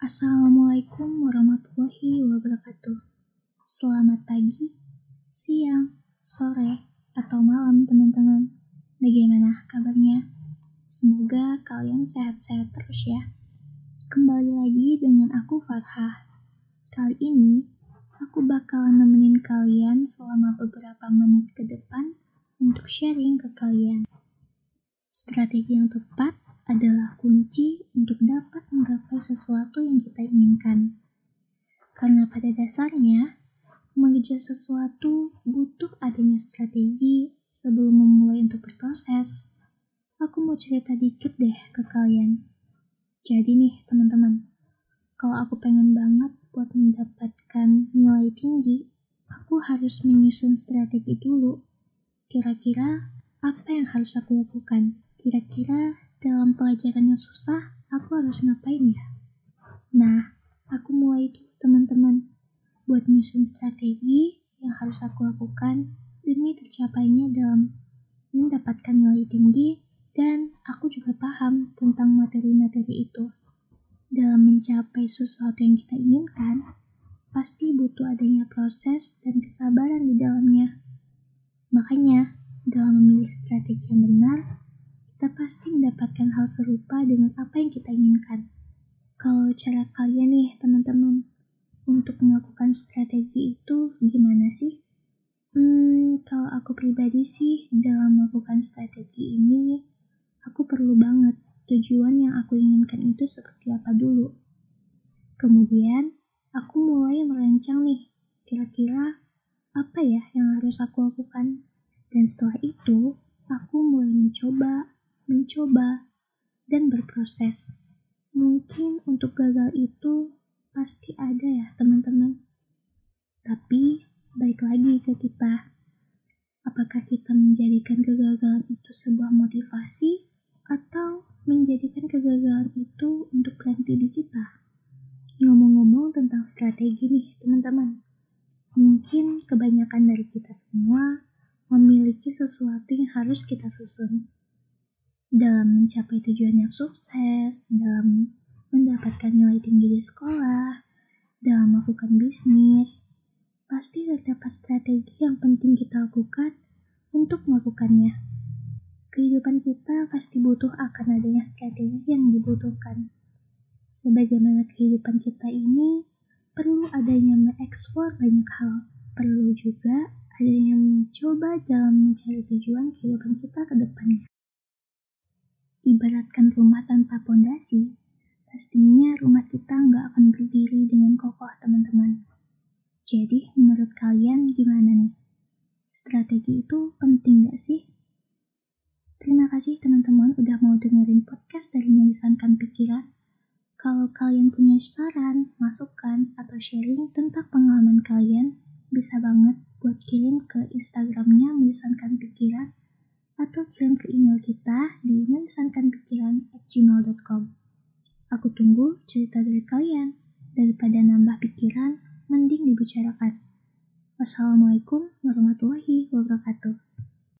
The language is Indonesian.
Assalamualaikum warahmatullahi wabarakatuh. Selamat pagi, siang, sore, atau malam teman-teman. Bagaimana kabarnya? Semoga kalian sehat-sehat terus ya. Kembali lagi dengan aku Farha. Kali ini, aku bakalan nemenin kalian selama beberapa menit ke depan untuk sharing ke kalian. Strategi yang tepat adalah kunci sesuatu yang kita inginkan. Karena pada dasarnya, mengejar sesuatu butuh adanya strategi sebelum memulai untuk berproses. Aku mau cerita dikit deh ke kalian. Jadi nih teman-teman, kalau aku pengen banget buat mendapatkan nilai tinggi, aku harus menyusun strategi dulu. Kira-kira apa yang harus aku lakukan? Kira-kira dalam pelajaran yang susah, aku harus ngapain ya? Nah, aku mulai itu teman-teman buat nyusun strategi yang harus aku lakukan demi tercapainya dalam mendapatkan nilai tinggi dan aku juga paham tentang materi-materi itu. Dalam mencapai sesuatu yang kita inginkan, pasti butuh adanya proses dan kesabaran di dalamnya. Makanya, dalam memilih strategi yang benar, kita pasti mendapatkan hal serupa dengan apa yang kita inginkan. Kalau cara kalian nih, teman-teman, untuk melakukan strategi itu gimana sih? Hmm, kalau aku pribadi sih, dalam melakukan strategi ini, aku perlu banget tujuan yang aku inginkan itu seperti apa dulu. Kemudian, aku mulai merancang nih, kira-kira apa ya yang harus aku lakukan. Dan setelah itu, aku mulai mencoba mencoba, dan berproses. Mungkin untuk gagal itu pasti ada ya teman-teman. Tapi baik lagi ke kita. Apakah kita menjadikan kegagalan itu sebuah motivasi atau menjadikan kegagalan itu untuk berhenti di kita? Ngomong-ngomong tentang strategi nih teman-teman. Mungkin kebanyakan dari kita semua memiliki sesuatu yang harus kita susun dalam mencapai tujuan yang sukses, dalam mendapatkan nilai tinggi di sekolah, dalam melakukan bisnis, pasti terdapat strategi yang penting kita lakukan untuk melakukannya. Kehidupan kita pasti butuh akan adanya strategi yang dibutuhkan. Sebagaimana kehidupan kita ini perlu adanya mengeksplor banyak hal, perlu juga adanya mencoba dalam mencari tujuan kehidupan kita ke depannya. Ibaratkan rumah tanpa pondasi, pastinya rumah kita nggak akan berdiri dengan kokoh, teman-teman. Jadi, menurut kalian gimana nih? Strategi itu penting nggak sih? Terima kasih teman-teman udah mau dengerin podcast dari Melisankan Pikiran. Kalau kalian punya saran, masukan, atau sharing tentang pengalaman kalian, bisa banget buat kirim ke Instagramnya Melisankan Pikiran atau kirim ke email kita di melisankanpikiran@gmail.com. Aku tunggu cerita dari kalian. Daripada nambah pikiran, mending dibicarakan. Wassalamualaikum warahmatullahi wabarakatuh.